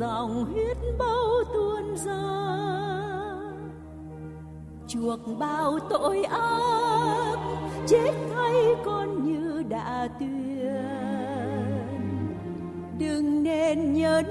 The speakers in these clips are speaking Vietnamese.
Dòng huyết bao tuôn ra. Chuộc bao tội ác, chết thay con như đã tuyên. Đừng nên nhớ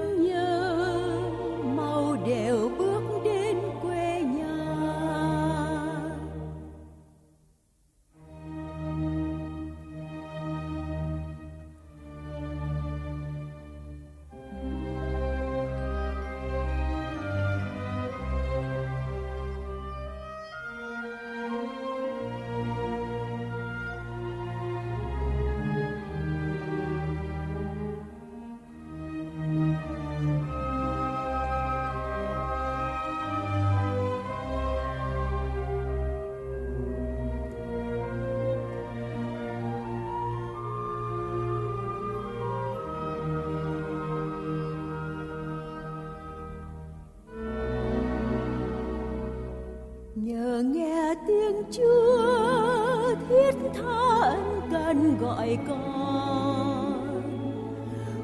gọi con.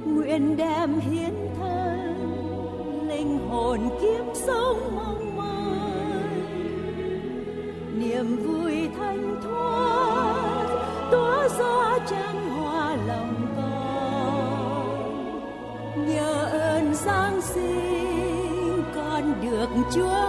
Nguyện đem hiến thân, linh hồn kiếp sống mong manh niềm vui thanh thoát, tỏa ra tràn hoa lòng con. Nhờ ơn giáng sinh, con được chúa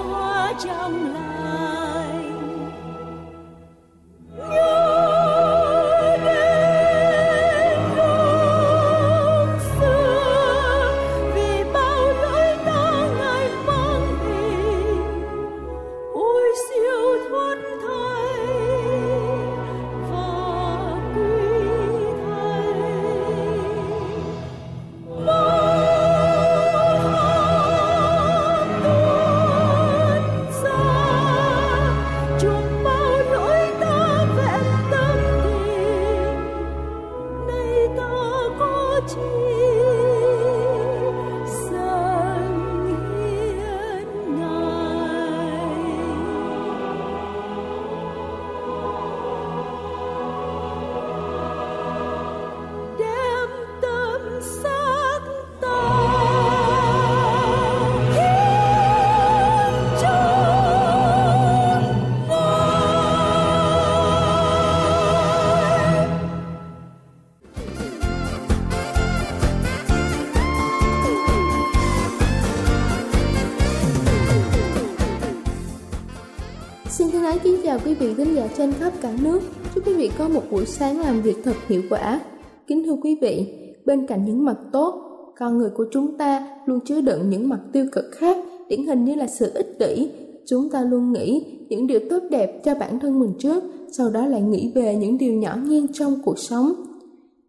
chào quý vị khán giả trên khắp cả nước. Chúc quý vị có một buổi sáng làm việc thật hiệu quả. Kính thưa quý vị, bên cạnh những mặt tốt, con người của chúng ta luôn chứa đựng những mặt tiêu cực khác, điển hình như là sự ích kỷ. Chúng ta luôn nghĩ những điều tốt đẹp cho bản thân mình trước, sau đó lại nghĩ về những điều nhỏ nhen trong cuộc sống.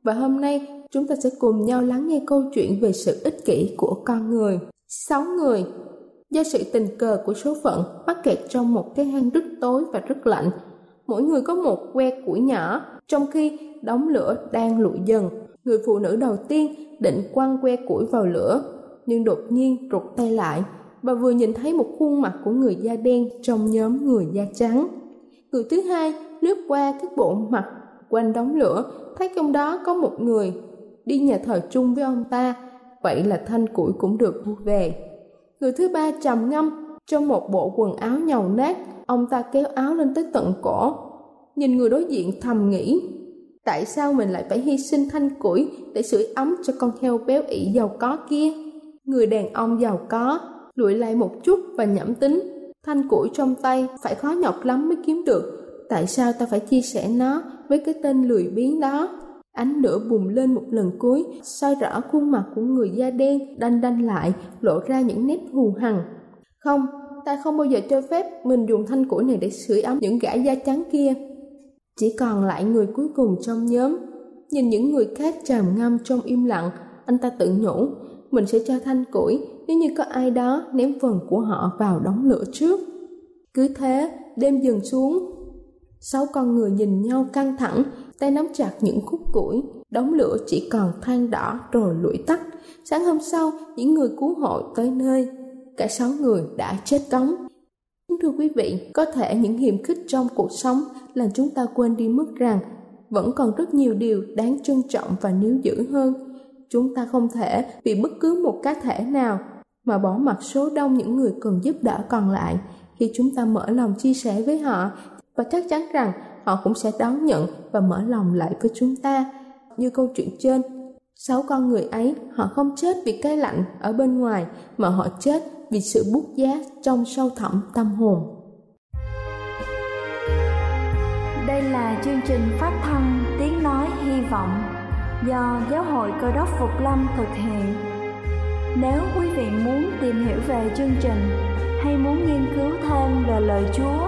Và hôm nay, chúng ta sẽ cùng nhau lắng nghe câu chuyện về sự ích kỷ của con người. Sáu người do sự tình cờ của số phận mắc kẹt trong một cái hang rất tối và rất lạnh. Mỗi người có một que củi nhỏ, trong khi đống lửa đang lụi dần. Người phụ nữ đầu tiên định quăng que củi vào lửa, nhưng đột nhiên rụt tay lại. Bà vừa nhìn thấy một khuôn mặt của người da đen trong nhóm người da trắng. Người thứ hai lướt qua các bộ mặt quanh đống lửa, thấy trong đó có một người đi nhà thờ chung với ông ta, vậy là thanh củi cũng được mua về. Người thứ ba trầm ngâm, trong một bộ quần áo nhầu nát, ông ta kéo áo lên tới tận cổ. Nhìn người đối diện thầm nghĩ, tại sao mình lại phải hy sinh thanh củi để sưởi ấm cho con heo béo ị giàu có kia? Người đàn ông giàu có, lụi lại một chút và nhẩm tính, thanh củi trong tay phải khó nhọc lắm mới kiếm được, tại sao ta phải chia sẻ nó với cái tên lười biếng đó? Ánh lửa bùng lên một lần cuối, soi rõ khuôn mặt của người da đen, đanh đanh lại, lộ ra những nét hù hằn. Không, ta không bao giờ cho phép mình dùng thanh củi này để sưởi ấm những gã da trắng kia. Chỉ còn lại người cuối cùng trong nhóm. Nhìn những người khác trầm ngâm trong im lặng, anh ta tự nhủ, mình sẽ cho thanh củi nếu như có ai đó ném phần của họ vào đống lửa trước. Cứ thế, đêm dần xuống. Sáu con người nhìn nhau căng thẳng, tay nắm chặt những khúc củi, đống lửa chỉ còn than đỏ rồi lụi tắt. Sáng hôm sau, những người cứu hộ tới nơi, cả sáu người đã chết cống. Thưa quý vị, có thể những hiểm khích trong cuộc sống làm chúng ta quên đi mất rằng vẫn còn rất nhiều điều đáng trân trọng và níu giữ hơn. Chúng ta không thể vì bất cứ một cá thể nào mà bỏ mặc số đông những người cần giúp đỡ còn lại khi chúng ta mở lòng chia sẻ với họ và chắc chắn rằng họ cũng sẽ đón nhận và mở lòng lại với chúng ta. Như câu chuyện trên, sáu con người ấy họ không chết vì cái lạnh ở bên ngoài mà họ chết vì sự bút giá trong sâu thẳm tâm hồn. Đây là chương trình phát thanh Tiếng Nói Hy Vọng do Giáo hội Cơ đốc Phục Lâm thực hiện. Nếu quý vị muốn tìm hiểu về chương trình hay muốn nghiên cứu thêm về lời Chúa,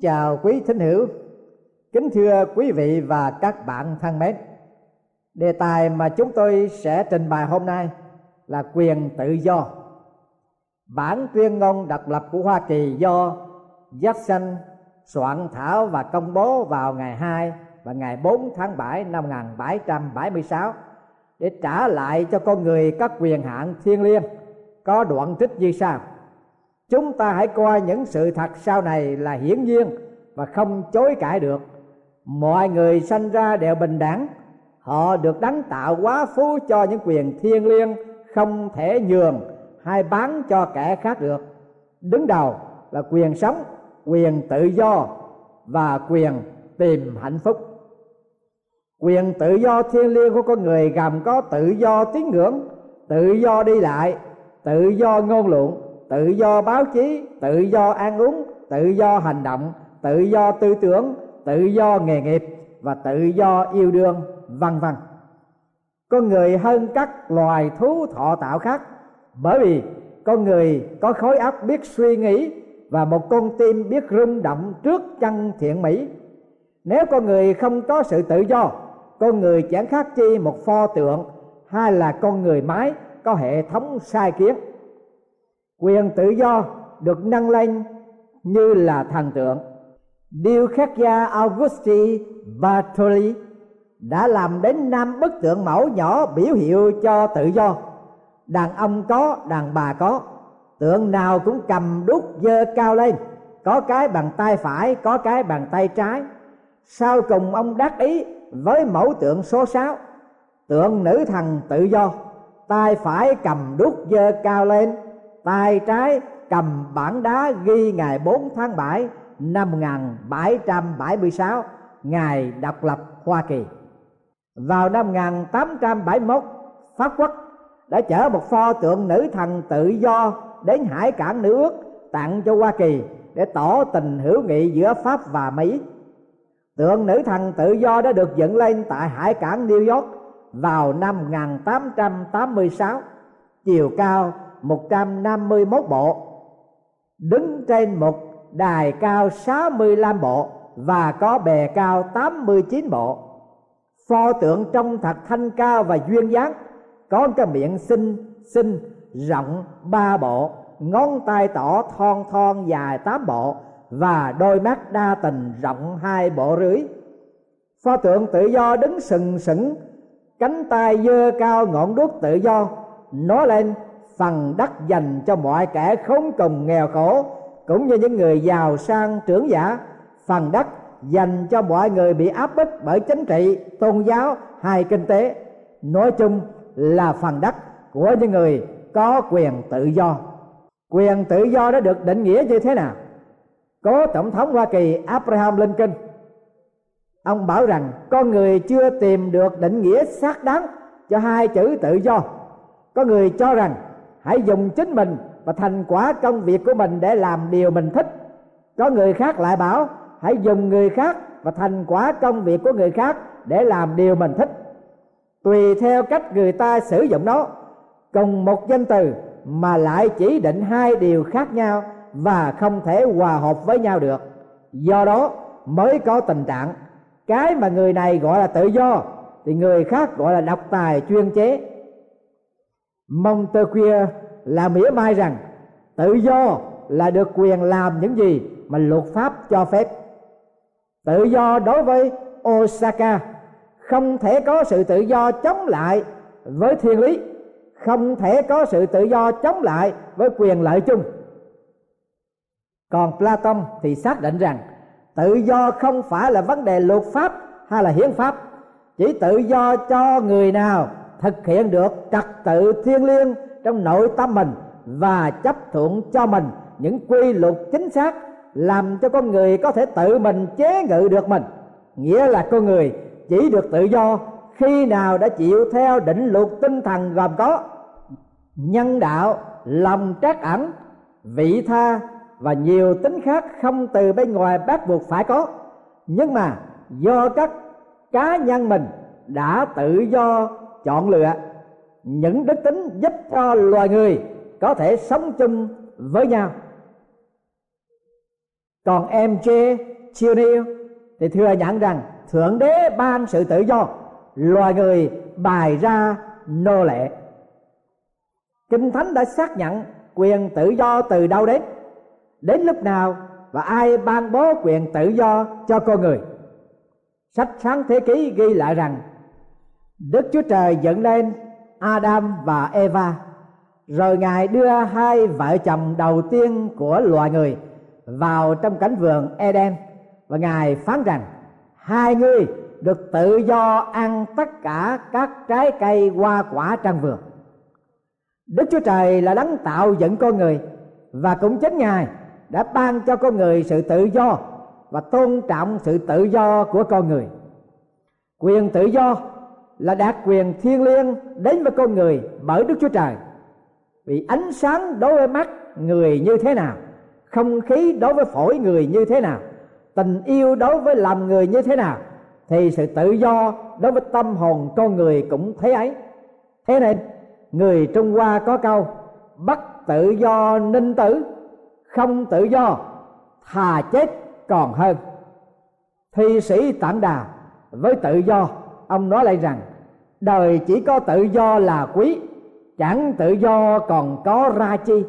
Chào quý thính hữu. Kính thưa quý vị và các bạn thân mến, đề tài mà chúng tôi sẽ trình bày hôm nay là quyền tự do. Bản tuyên ngôn độc lập của hoa kỳ do jackson, soạn thảo và công bố vào ngày 2 và ngày 4 tháng 7 năm 1776 để trả lại cho con người các quyền hạn thiêng liêng có đoạn trích như sau chúng ta hãy coi những sự thật sau này là hiển nhiên và không chối cãi được. Mọi người sanh ra đều bình đẳng. Họ được đấng tạo quá phú cho những quyền thiêng liêng, không thể nhường hay bán cho kẻ khác được. Đứng đầu là quyền sống, quyền tự do và quyền tìm hạnh phúc. Quyền tự do thiêng liêng của con người gồm có tự do tín ngưỡng, tự do đi lại, tự do ngôn luận tự do báo chí, tự do ăn uống, tự do hành động, tự do tư tưởng, tự do nghề nghiệp và tự do yêu đương, vân vân. Con người hơn các loài thú thọ tạo khác, bởi vì con người có khối óc biết suy nghĩ và một con tim biết rung động trước chân thiện mỹ. Nếu con người không có sự tự do con người chẳng khác chi một pho tượng hay là con người máy có hệ thống sai kiến quyền tự do được nâng lên như là thần tượng. Điêu khắc gia Augusti Bartoli đã làm đến năm bức tượng mẫu nhỏ biểu hiệu cho tự do. Đàn ông có, đàn bà có, tượng nào cũng cầm đút dơ cao lên, có cái bằng tay phải, có cái bằng tay trái. Sau cùng ông đắc ý với mẫu tượng số 6 tượng nữ thần tự do, tay phải cầm đút dơ cao lên tay trái cầm bản đá ghi ngày 4 tháng 7 năm 1776 ngày độc lập Hoa Kỳ. Vào năm 1871, Pháp quốc đã chở một pho tượng nữ thần tự do đến hải cảng nữ ước tặng cho Hoa Kỳ để tỏ tình hữu nghị giữa Pháp và Mỹ. Tượng nữ thần tự do đã được dựng lên tại hải cảng New York vào năm 1886, chiều cao 151 bộ, đứng trên một đài cao 65 bộ và có bề cao 89 bộ. Pho tượng trong thật thanh cao và duyên dáng, có cái miệng xinh xinh rộng ba bộ, ngón tay tỏ thon thon dài tám bộ và đôi mắt đa tình rộng hai bộ rưỡi. Pho tượng tự do đứng sừng sững, cánh tay dơ cao ngọn đuốc tự do, nói lên phần đất dành cho mọi kẻ khốn cùng nghèo khổ, cũng như những người giàu sang trưởng giả. Phần đất dành cho mọi người bị áp bức bởi chính trị, tôn giáo hay kinh tế. Nói chung là phần đất của những người có quyền tự do. Quyền tự do đã được định nghĩa như thế nào? Cố tổng thống hoa kỳ abraham lincoln, ông bảo rằng con người chưa tìm được định nghĩa xác đáng cho hai chữ tự do. Có người cho rằng hãy dùng chính mình và thành quả công việc của mình để làm điều mình thích. Có người khác lại bảo, hãy dùng người khác và thành quả công việc của người khác để làm điều mình thích. Tùy theo cách người ta sử dụng nó, cùng một danh từ mà lại chỉ định hai điều khác nhau và không thể hòa hợp với nhau được. Do đó mới có tình trạng, cái mà người này gọi là tự do thì người khác gọi là độc tài chuyên chế. Montesquieu là mỉa mai rằng tự do là được quyền làm những gì mà luật pháp cho phép. Tự do đối với Osaka không thể có sự tự do chống lại với thiên lý, không thể có sự tự do chống lại với quyền lợi chung. Còn Platon thì xác định rằng tự do không phải là vấn đề luật pháp hay là hiến pháp, chỉ tự do cho người nào thực hiện được trật tự thiêng liêng trong nội tâm mình và chấp thuận cho mình những quy luật chính xác, làm cho con người có thể tự mình chế ngự được mình. Nghĩa là con người chỉ được tự do khi nào đã chịu theo định luật tinh thần gồm có nhân đạo, lòng trắc ẩn, vị tha và nhiều tính khác không từ bên ngoài bắt buộc phải có. Nhưng mà do các cá nhân mình đã tự do chọn lựa những đức tính giúp cho loài người có thể sống chung với nhau. Còn em chê chiêu niêu thì thừa nhận rằng thượng đế ban sự tự do, loài người bài ra nô lệ. Kinh thánh đã xác nhận quyền tự do từ đâu đến đến lúc nào và ai ban bố quyền tự do cho con người. Sách sáng thế ký ghi lại rằng đức chúa trời dựng lên adam và eva. Rồi ngài đưa hai vợ chồng đầu tiên của loài người vào trong cánh vườn eden. Và ngài phán rằng, hai người được tự do ăn tất cả các trái cây hoa quả trong vườn. Đức chúa trời là đấng tạo dựng con người và cũng chính ngài đã ban cho con người sự tự do và tôn trọng sự tự do của con người. Quyền tự do là đạt quyền thiêng liêng đến với con người bởi đức chúa trời. Vì ánh sáng đối với mắt người như thế nào, không khí đối với phổi người như thế nào, tình yêu đối với làm người như thế nào, thì sự tự do đối với tâm hồn con người cũng thế ấy. Thế nên, người trung hoa có câu, bắt tự do ninh tử, không tự do thà chết còn hơn. Thi sĩ tản đà với tự do ông nói lại rằng, đời chỉ có tự do là quý, chẳng tự do còn có ra chi.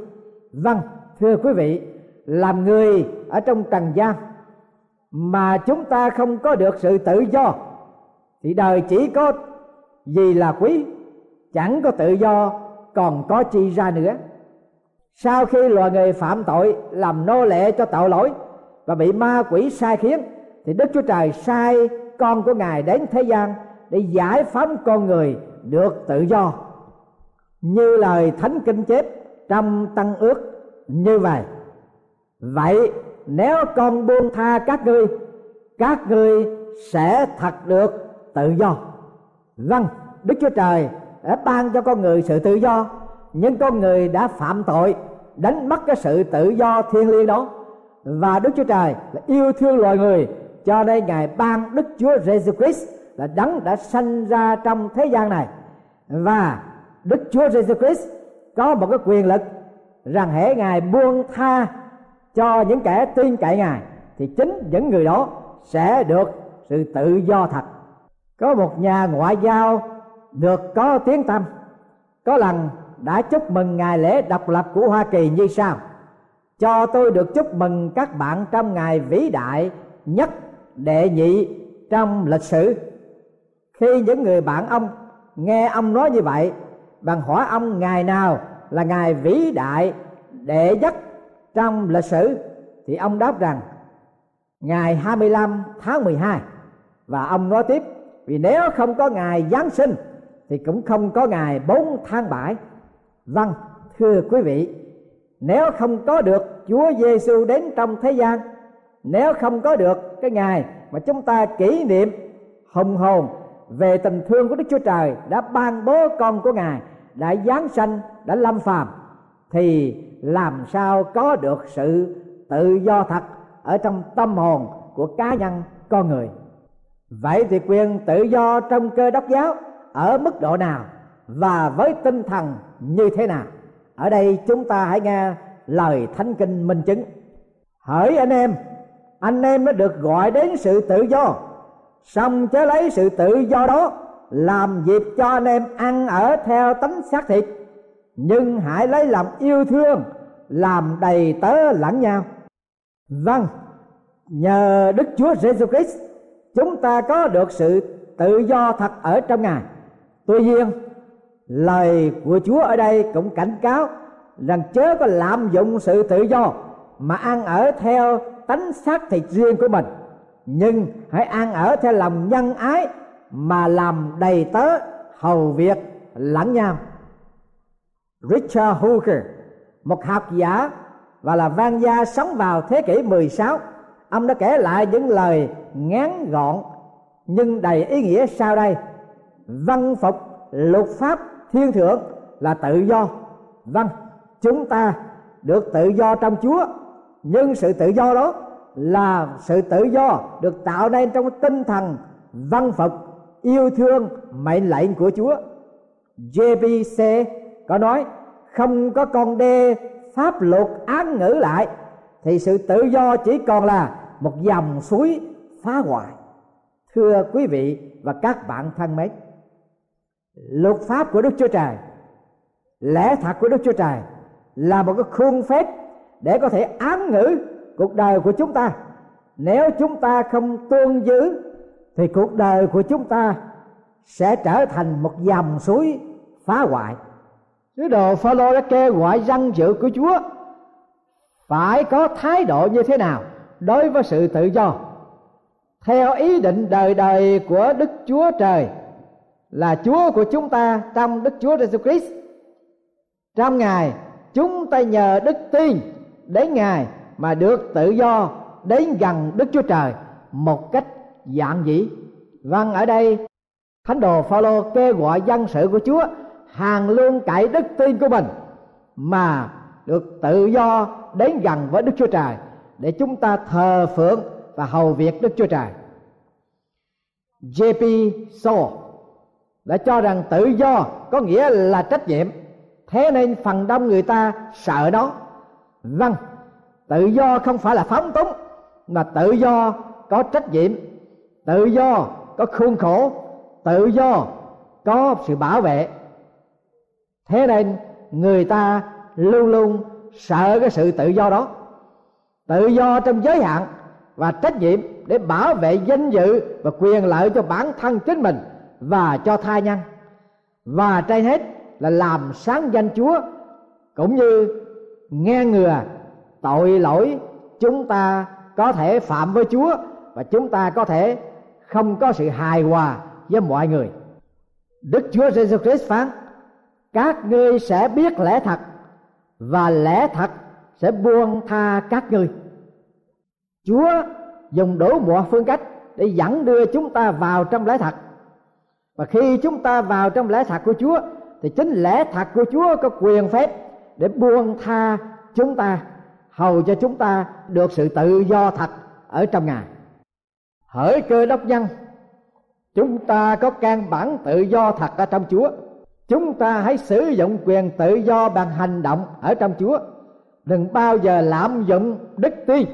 Vâng thưa quý vị, làm người ở trong trần gian mà chúng ta không có được sự tự do, thì đời chỉ có gì là quý, chẳng có tự do còn có chi ra nữa. Sau khi loài người phạm tội làm nô lệ cho tội lỗi và bị ma quỷ sai khiến, thì đức chúa trời sai con của ngài đến thế gian để giải phóng con người được tự do. Như lời thánh kinh chép trong tăng ước như vậy. Vậy nếu con buông tha các ngươi các ngươi sẽ thật được tự do. Vâng đức chúa trời đã ban cho con người sự tự do, nhưng con người đã phạm tội, đánh mất cái sự tự do thiên liêng đó. Và đức chúa trời là yêu thương loài người, cho nên ngài ban đức chúa jesus christ là đấng đã sanh ra trong thế gian này. Và đức chúa jesus christ có một cái quyền lực rằng hễ ngài buông tha cho những kẻ tin cậy ngài, thì chính những người đó sẽ được sự tự do thật. Có một nhà ngoại giao được có tiếng tâm có lần đã chúc mừng ngày lễ độc lập của hoa kỳ như sau. Cho tôi được chúc mừng các bạn trong ngày vĩ đại nhất đệ nhị trong lịch sử khi những người bạn ông nghe ông nói như vậy bằng hỏi ông ngày nào là ngày vĩ đại đệ nhất trong lịch sử, thì ông đáp rằng, ngày 25 tháng 12 và ông nói tiếp, vì nếu không có ngày Giáng sinh, thì cũng không có ngày 4 tháng 7 vâng thưa quý vị, nếu không có được Chúa Giêsu đến trong thế gian, nếu không có được cái ngày mà chúng ta kỷ niệm hùng hồn về tình thương của Đức Chúa Trời đã ban bố con của Ngài, đã giáng sanh, đã lâm phàm, thì làm sao có được sự tự do thật ở trong tâm hồn của cá nhân con người? Vậy thì quyền tự do trong cơ đốc giáo ở mức độ nào và với tinh thần như thế nào? Ở đây chúng ta hãy nghe lời thánh kinh minh chứng. Hỡi anh em anh em mới được gọi đến sự tự do xong chớ lấy sự tự do đó làm dịp cho anh em ăn ở theo tánh xác thịt. Nhưng hãy lấy làm yêu thương, làm đầy tớ lẫn nhau. Vâng nhờ đức chúa giêsu christ, chúng ta có được sự tự do thật ở trong ngài. Tuy nhiên, lời của chúa ở đây cũng cảnh cáo rằng chớ có lạm dụng sự tự do mà ăn ở theo tánh xác thịt riêng của mình nhưng hãy an ở theo lòng nhân ái mà làm đầy tớ hầu việc lẫn nhau Richard Hooker, một học giả và là văn gia sống vào thế kỷ 16 ông đã kể lại những lời ngắn gọn nhưng đầy ý nghĩa sau đây. Văn phục luật pháp thiên thượng là tự do. Vâng chúng ta được tự do trong chúa, nhưng sự tự do đó là sự tự do được tạo nên trong tinh thần văn phục yêu thương, mệnh lệnh của chúa. JBC có nói, không có con đê pháp luật án ngữ lại, thì sự tự do chỉ còn là một dòng suối phá hoại. Thưa quý vị và các bạn thân mến, luật pháp của đức chúa trời, lẽ thật của đức chúa trời là một cái khuôn phép để có thể án ngữ cuộc đời của chúng ta, nếu chúng ta không tuân giữ, thì cuộc đời của chúng ta sẽ trở thành một dòng suối phá hoại. Sứ đồ Phaolô đã kêu gọi răng dự của Chúa phải có thái độ như thế nào đối với sự tự do. Theo ý định đời đời của Đức Chúa Trời là Chúa của chúng ta trong Đức Chúa Jesus Christ. Trong Ngài chúng ta nhờ đức tin đến Ngài mà được tự do đến gần Đức Chúa Trời một cách dạng dĩ. Vâng ở đây, Thánh đồ Phaolô kêu gọi dân sự của Chúa hàng luôn cậy đức tin của mình mà được tự do đến gần với Đức Chúa Trời để chúng ta thờ phượng và hầu việc Đức Chúa Trời. J.P. Đã cho rằng tự do có nghĩa là trách nhiệm, thế nên phần đông người ta sợ đó vâng tự do không phải là phóng túng, mà tự do có trách nhiệm. Tự do có khuôn khổ, tự do có sự bảo vệ. Thế nên người ta luôn luôn sợ cái sự tự do đó. Tự do trong giới hạn và trách nhiệm để bảo vệ danh dự và quyền lợi cho bản thân chính mình và cho tha nhân. Và trên hết là làm sáng danh chúa, cũng như nghe ngừa tội lỗi chúng ta có thể phạm với chúa và chúng ta có thể không có sự hài hòa với mọi người. Đức chúa giêsu christ phán, các ngươi sẽ biết lẽ thật và lẽ thật sẽ buông tha các ngươi. Chúa dùng đủ mọi phương cách để dẫn đưa chúng ta vào trong lẽ thật. Và khi chúng ta vào trong lẽ thật của chúa, thì chính lẽ thật của chúa có quyền phép để buông tha chúng ta hầu cho chúng ta được sự tự do thật ở trong ngài. Hỡi cơ đốc nhân, chúng ta có căn bản tự do thật ở trong chúa. Chúng ta hãy sử dụng quyền tự do bằng hành động ở trong chúa. Đừng bao giờ lạm dụng đức tin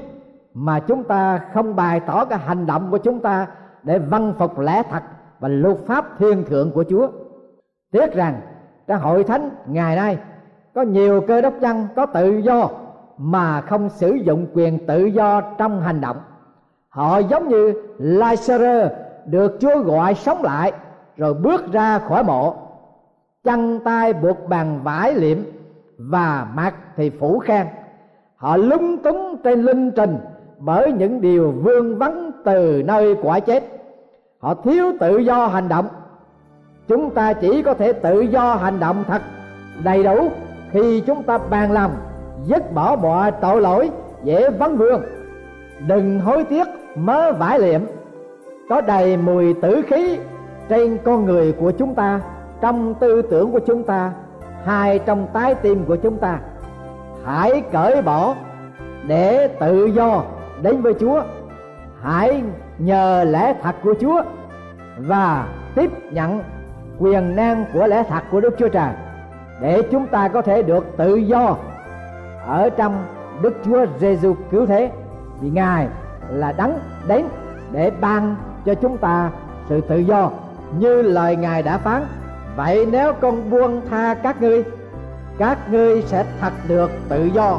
mà chúng ta không bày tỏ cái hành động của chúng ta để văn phục lẽ thật và luật pháp thiên thượng của chúa. Tiếc rằng trong hội thánh ngày nay có nhiều cơ đốc nhân có tự do mà không sử dụng quyền tự do trong hành động. Họ giống như Lazarus được Chúa gọi sống lại, rồi bước ra khỏi mộ. Chân tay buộc bằng vải liệm và mặt thì phủ khang họ lúng túng trên linh trình bởi những điều vương vấn từ nơi quả chết. Họ thiếu tự do hành động. Chúng ta chỉ có thể tự do hành động thật đầy đủ khi chúng ta bàn lòng dứt bỏ mọi tội lỗi, dễ vấn vương. Đừng hối tiếc, mớ vải liệm. Có đầy mùi tử khí trên con người của chúng ta, trong tư tưởng của chúng ta hay trong trái tim của chúng ta. Hãy cởi bỏ để tự do đến với Chúa. Hãy nhờ lẽ thật của Chúa và tiếp nhận quyền năng của lẽ thật của Đức Chúa Trời để chúng ta có thể được tự do ở trong Đức Chúa Giêsu cứu thế. Vì Ngài là đấng đến để ban cho chúng ta sự tự do như lời Ngài đã phán. Vậy nếu con buông tha các ngươi các ngươi sẽ thật được tự do.